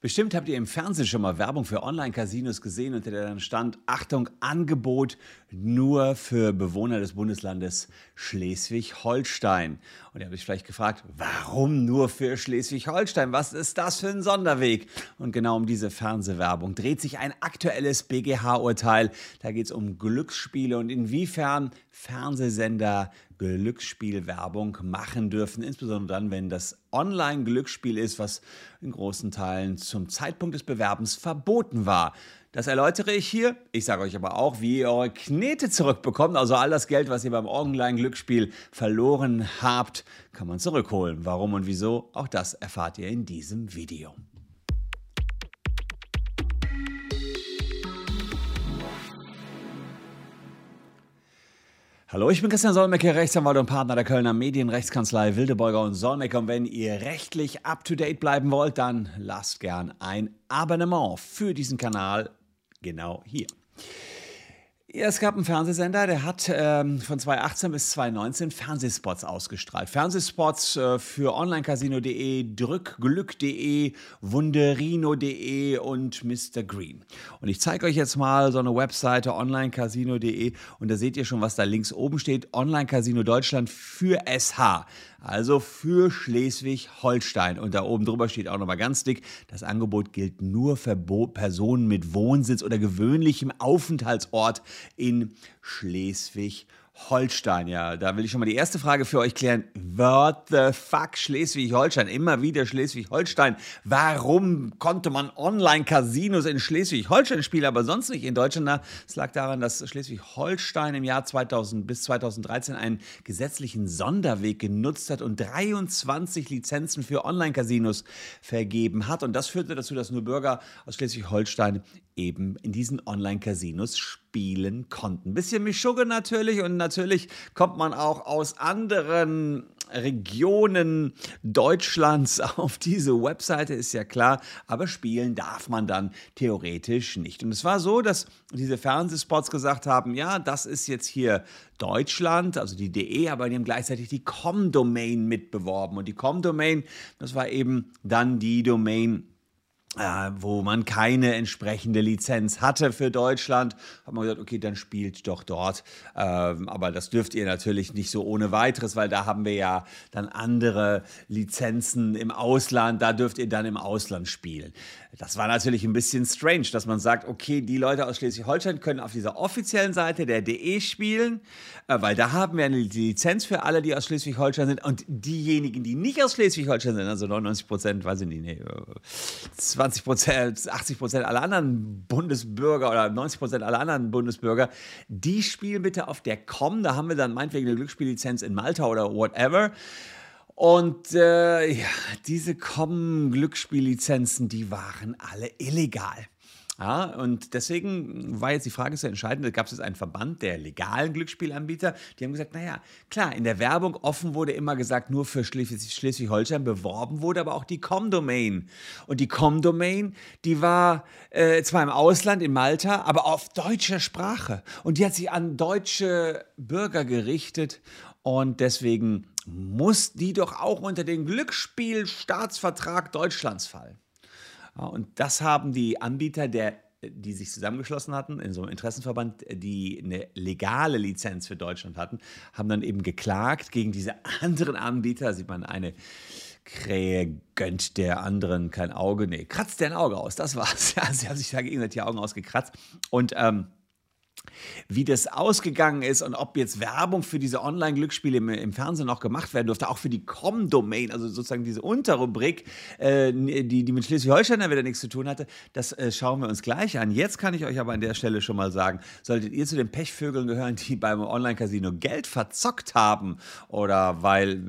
Bestimmt habt ihr im Fernsehen schon mal Werbung für Online-Casinos gesehen, unter der dann stand, Achtung, Angebot nur für Bewohner des Bundeslandes Schleswig-Holstein. Und ihr habt euch vielleicht gefragt, warum nur für Schleswig-Holstein? Was ist das für ein Sonderweg? Und genau um diese Fernsehwerbung dreht sich ein aktuelles BGH-Urteil. Da geht es um Glücksspiele und inwiefern Fernsehsender Glücksspielwerbung machen dürfen, insbesondere dann, wenn das Online-Glücksspiel ist, was in großen Teilen zum Zeitpunkt des Bewerbens verboten war. Das erläutere ich hier. Ich sage euch aber auch, wie ihr eure Knete zurückbekommt. Also all das Geld, was ihr beim Online-Glücksspiel verloren habt, kann man zurückholen. Warum und wieso? Auch das erfahrt ihr in diesem Video. Hallo, ich bin Christian Solmecke, Rechtsanwalt und Partner der Kölner Medienrechtskanzlei Wildebeuger und Solmecke. Und wenn ihr rechtlich up-to-date bleiben wollt, dann lasst gern ein Abonnement für diesen Kanal genau hier. Ja, es gab einen Fernsehsender, der hat ähm, von 2018 bis 2019 Fernsehspots ausgestrahlt. Fernsehspots äh, für onlinecasino.de, drückglück.de, wunderino.de und Mr. Green. Und ich zeige euch jetzt mal so eine Webseite onlinecasino.de und da seht ihr schon, was da links oben steht. Online Casino Deutschland für SH also für Schleswig-Holstein. Und da oben drüber steht auch nochmal ganz dick, das Angebot gilt nur für Bo Personen mit Wohnsitz oder gewöhnlichem Aufenthaltsort in Schleswig-Holstein. Holstein, ja, da will ich schon mal die erste Frage für euch klären. What the fuck Schleswig-Holstein? Immer wieder Schleswig-Holstein. Warum konnte man Online-Casinos in Schleswig-Holstein spielen, aber sonst nicht in Deutschland? Es lag daran, dass Schleswig-Holstein im Jahr 2000 bis 2013 einen gesetzlichen Sonderweg genutzt hat und 23 Lizenzen für Online-Casinos vergeben hat. Und das führte dazu, dass nur Bürger aus Schleswig-Holstein eben in diesen Online-Casinos spielen konnten. Bisschen Mischugge natürlich und natürlich kommt man auch aus anderen Regionen Deutschlands auf diese Webseite, ist ja klar, aber spielen darf man dann theoretisch nicht. Und es war so, dass diese Fernsehspots gesagt haben, ja, das ist jetzt hier Deutschland, also die DE, aber die haben gleichzeitig die Com-Domain mitbeworben. Und die Com-Domain, das war eben dann die Domain, wo man keine entsprechende Lizenz hatte für Deutschland, hat man gesagt, okay, dann spielt doch dort. Ähm, aber das dürft ihr natürlich nicht so ohne weiteres, weil da haben wir ja dann andere Lizenzen im Ausland, da dürft ihr dann im Ausland spielen. Das war natürlich ein bisschen strange, dass man sagt, okay, die Leute aus Schleswig-Holstein können auf dieser offiziellen Seite der DE spielen, äh, weil da haben wir eine Lizenz für alle, die aus Schleswig-Holstein sind und diejenigen, die nicht aus Schleswig-Holstein sind, also 99 Prozent, weiß ich nicht, nee, 20 Prozent, 80 Prozent aller anderen Bundesbürger oder 90 Prozent aller anderen Bundesbürger, die spielen bitte auf der COM. Da haben wir dann meinetwegen eine Glücksspiellizenz in Malta oder whatever. Und äh, ja, diese COM-Glücksspiellizenzen, die waren alle illegal. Ja, und deswegen war jetzt die Frage so entscheidend, da gab es jetzt einen Verband der legalen Glücksspielanbieter, die haben gesagt, naja, klar, in der Werbung offen wurde immer gesagt, nur für Schleswig-Holstein beworben wurde, aber auch die Com-Domain. Und die Com-Domain, die war äh, zwar im Ausland, in Malta, aber auf deutscher Sprache. Und die hat sich an deutsche Bürger gerichtet und deswegen muss die doch auch unter den Glücksspielstaatsvertrag Deutschlands fallen. Und das haben die Anbieter der die sich zusammengeschlossen hatten, in so einem Interessenverband, die eine legale Lizenz für Deutschland hatten, haben dann eben geklagt gegen diese anderen Anbieter. Sieht man, eine Krähe gönnt der anderen kein Auge. Nee, kratzt der ein Auge aus. Das war's. Ja, sie haben sich da gegenseitig die Augen ausgekratzt. Und ähm, wie das ausgegangen ist und ob jetzt Werbung für diese Online-Glücksspiele im, im, Fernsehen noch gemacht werden durfte, auch für die Com-Domain, also sozusagen diese Unterrubrik, äh, die, die mit Schleswig-Holstein wieder nichts zu tun hatte, das äh, schauen wir uns gleich an. Jetzt kann ich euch aber an der Stelle schon mal sagen, solltet ihr zu den Pechvögeln gehören, die beim Online-Casino Geld verzockt haben oder weil,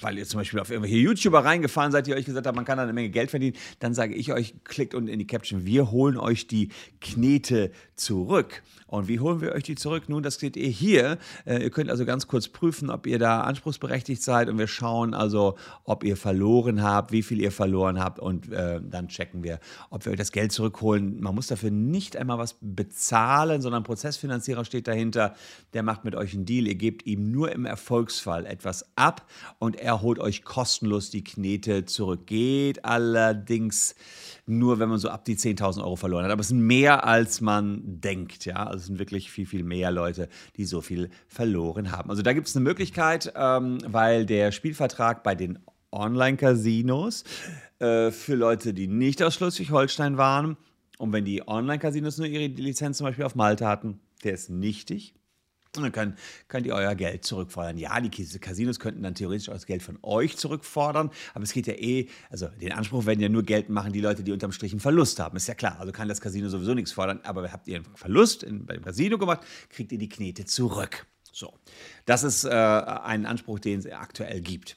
weil ihr zum Beispiel auf irgendwelche YouTuber reingefahren seid, die euch gesagt haben, man kann da eine Menge Geld verdienen, dann sage ich euch, klickt unten in die Caption, wir holen euch die Knete zurück. Und wie holen wir euch die zurück? Nun, das seht ihr hier. Äh, ihr könnt also ganz kurz prüfen, ob ihr da anspruchsberechtigt seid und wir schauen also, ob ihr verloren habt, wie viel ihr verloren habt und äh, dann checken wir, ob wir euch das Geld zurückholen. Man muss dafür nicht einmal was bezahlen, sondern ein Prozessfinanzierer steht dahinter, der macht mit euch einen Deal. Ihr gebt ihm nur im Erfolgsfall etwas ab und er holt euch kostenlos die Knete zurück. Geht allerdings nur, wenn man so ab die 10.000 Euro verloren hat. Aber es sind mehr, als man denkt. Ja? Also sind wirklich viel, viel mehr Leute, die so viel verloren haben. Also da gibt es eine Möglichkeit, ähm, weil der Spielvertrag bei den Online-Casinos äh, für Leute, die nicht aus Schleswig-Holstein waren, und wenn die Online-Casinos nur ihre Lizenz zum Beispiel auf Malta hatten, der ist nichtig. Und dann könnt, könnt ihr euer Geld zurückfordern. Ja, die Casinos könnten dann theoretisch auch das Geld von euch zurückfordern, aber es geht ja eh, also den Anspruch werden ja nur Geld machen die Leute, die unterm Strich einen Verlust haben. Ist ja klar. Also kann das Casino sowieso nichts fordern, aber habt ihr einen Verlust in, bei dem Casino gemacht, kriegt ihr die Knete zurück. So, das ist äh, ein Anspruch, den es aktuell gibt.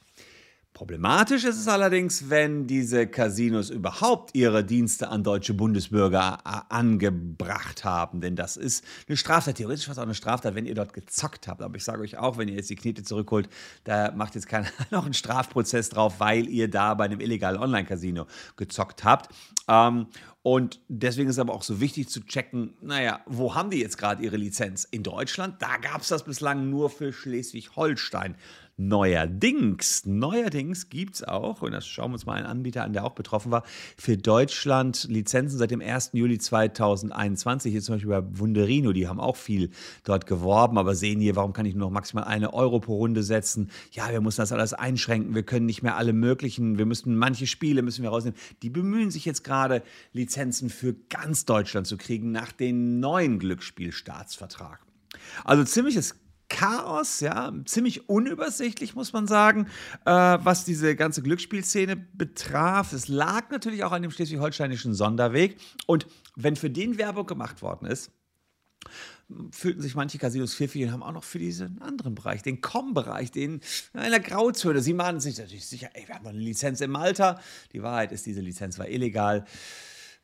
Problematisch ist es allerdings, wenn diese Casinos überhaupt ihre Dienste an deutsche Bundesbürger äh, angebracht haben, denn das ist eine Straftat. Theoretisch war es auch eine Straftat, wenn ihr dort gezockt habt. Aber ich sage euch auch, wenn ihr jetzt die Knete zurückholt, da macht jetzt keiner noch einen Strafprozess drauf, weil ihr da bei einem illegalen Online-Casino gezockt habt. Ähm, und deswegen ist es aber auch so wichtig zu checken, naja, wo haben die jetzt gerade ihre Lizenz? In Deutschland? Da gab es das bislang nur für Schleswig-Holstein. Neuerdings, neuerdings gibt es auch, und das schauen wir uns mal einen Anbieter an, der auch betroffen war, für Deutschland Lizenzen seit dem 1. Juli 2021. Hier zum Beispiel bei Wunderino, die haben auch viel dort geworben, aber sehen hier, warum kann ich nur noch maximal eine Euro pro Runde setzen? Ja, wir müssen das alles einschränken, wir können nicht mehr alle möglichen, wir müssen manche Spiele müssen wir rausnehmen. Die bemühen sich jetzt gerade, Lizenzen für ganz Deutschland zu kriegen nach dem neuen Glücksspielstaatsvertrag. Also ziemliches Chaos, ja, ziemlich unübersichtlich, muss man sagen, äh, was diese ganze Glücksspielszene betraf. Es lag natürlich auch an dem schleswig-holsteinischen Sonderweg. Und wenn für den Werbung gemacht worden ist, fühlten sich manche Casinos pfiffig und haben auch noch für diesen anderen Bereich, den Com-Bereich, den in der Grauzone. Sie mahnen sich natürlich sicher, ey, wir haben noch eine Lizenz in Malta. Die Wahrheit ist, diese Lizenz war illegal.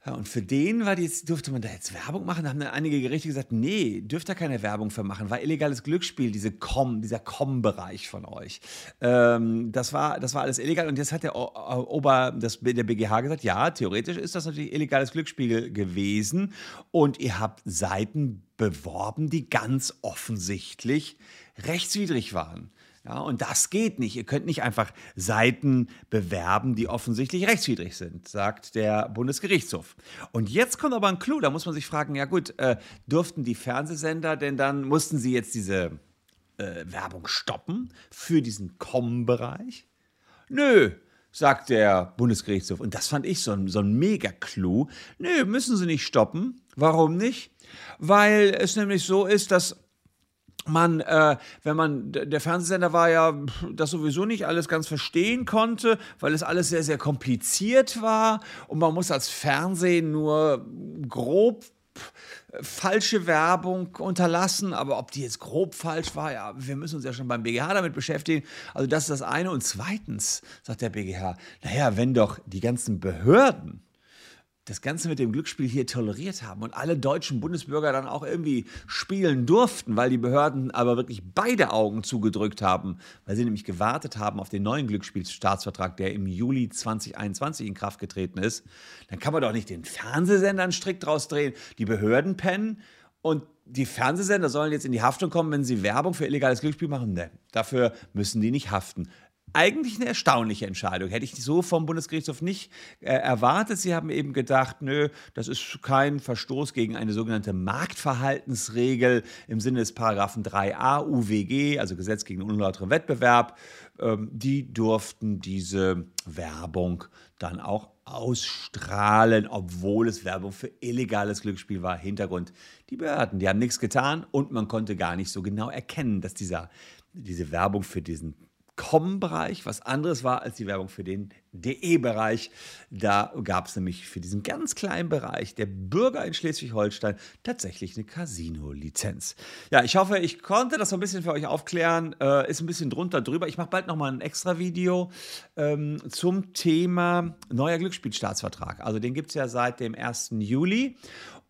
Ja, und für den war die, durfte man da jetzt Werbung machen. Da haben dann einige Gerichte gesagt, nee, dürft ihr keine Werbung für machen. War illegales Glücksspiel, diese Com, dieser Com-Bereich von euch. Ähm, das, war, das war alles illegal. Und jetzt hat der Ober, das, der BGH gesagt, ja, theoretisch ist das natürlich illegales Glücksspiel gewesen. Und ihr habt Seiten beworben, die ganz offensichtlich rechtswidrig waren. Ja, und das geht nicht. Ihr könnt nicht einfach Seiten bewerben, die offensichtlich rechtswidrig sind, sagt der Bundesgerichtshof. Und jetzt kommt aber ein Clou, da muss man sich fragen, ja gut, äh, durften die Fernsehsender denn dann, mussten sie jetzt diese äh, Werbung stoppen für diesen Com-Bereich? Nö, sagt der Bundesgerichtshof. Und das fand ich so ein, so ein Mega-Clou. Nö, müssen sie nicht stoppen. Warum nicht? Weil es nämlich so ist, dass man, äh, wenn man, der Fernsehsender war ja, das sowieso nicht alles ganz verstehen konnte, weil es alles sehr, sehr kompliziert war und man muss als Fernsehen nur grob falsche Werbung unterlassen, aber ob die jetzt grob falsch war, ja, wir müssen uns ja schon beim BGH damit beschäftigen. Also das ist das eine. Und zweitens sagt der BGH, naja, wenn doch die ganzen Behörden das Ganze mit dem Glücksspiel hier toleriert haben und alle deutschen Bundesbürger dann auch irgendwie spielen durften, weil die Behörden aber wirklich beide Augen zugedrückt haben, weil sie nämlich gewartet haben auf den neuen Glücksspielstaatsvertrag, der im Juli 2021 in Kraft getreten ist, dann kann man doch nicht den Fernsehsendern strikt draus drehen, die Behörden pennen und die Fernsehsender sollen jetzt in die Haftung kommen, wenn sie Werbung für illegales Glücksspiel machen? Ne, dafür müssen die nicht haften eigentlich eine erstaunliche Entscheidung. Hätte ich so vom Bundesgerichtshof nicht äh, erwartet. Sie haben eben gedacht, nö, das ist kein Verstoß gegen eine sogenannte Marktverhaltensregel im Sinne des Paragraphen 3a UWG, also Gesetz gegen unlauteren Wettbewerb. Ähm, die durften diese Werbung dann auch ausstrahlen, obwohl es Werbung für illegales Glücksspiel war. Hintergrund, die Behörden, die haben nichts getan und man konnte gar nicht so genau erkennen, dass dieser, diese Werbung für diesen Com-Bereich was anderes war als die Werbung für den DE-Bereich. Da gab es nämlich für diesen ganz kleinen Bereich der Bürger in Schleswig-Holstein tatsächlich eine Casino-Lizenz. Ja, ich hoffe, ich konnte das so ein bisschen für euch aufklären. Äh, ist ein bisschen drunter drüber. Ich mache bald nochmal ein extra Video ähm, zum Thema neuer Glücksspielstaatsvertrag. Also den gibt es ja seit dem 1. Juli.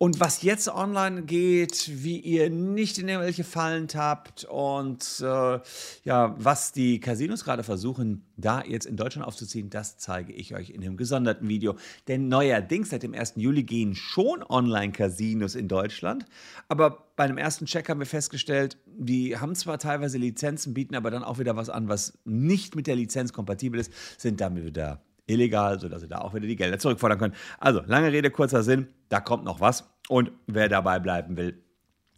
Und was jetzt online geht, wie ihr nicht in irgendwelche Fallen tappt und äh, ja, was die Casinos gerade versuchen, da jetzt in Deutschland aufzuziehen, das zeige ich euch in einem gesonderten Video. Denn neuerdings seit dem 1. Juli gehen schon Online-Casinos in Deutschland, aber bei einem ersten Check haben wir festgestellt, die haben zwar teilweise Lizenzen, bieten aber dann auch wieder was an, was nicht mit der Lizenz kompatibel ist, sind damit wieder illegal, sodass sie da auch wieder die Gelder zurückfordern können. Also, lange Rede, kurzer Sinn, da kommt noch was. Und wer dabei bleiben will,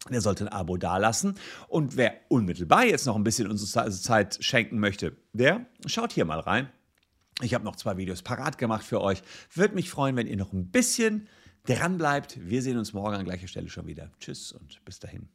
der sollte ein Abo dalassen. Und wer unmittelbar jetzt noch ein bisschen unsere Zeit schenken möchte, der schaut hier mal rein. Ich habe noch zwei Videos parat gemacht für euch. Würde mich freuen, wenn ihr noch ein bisschen dran bleibt. Wir sehen uns morgen an gleicher Stelle schon wieder. Tschüss und bis dahin.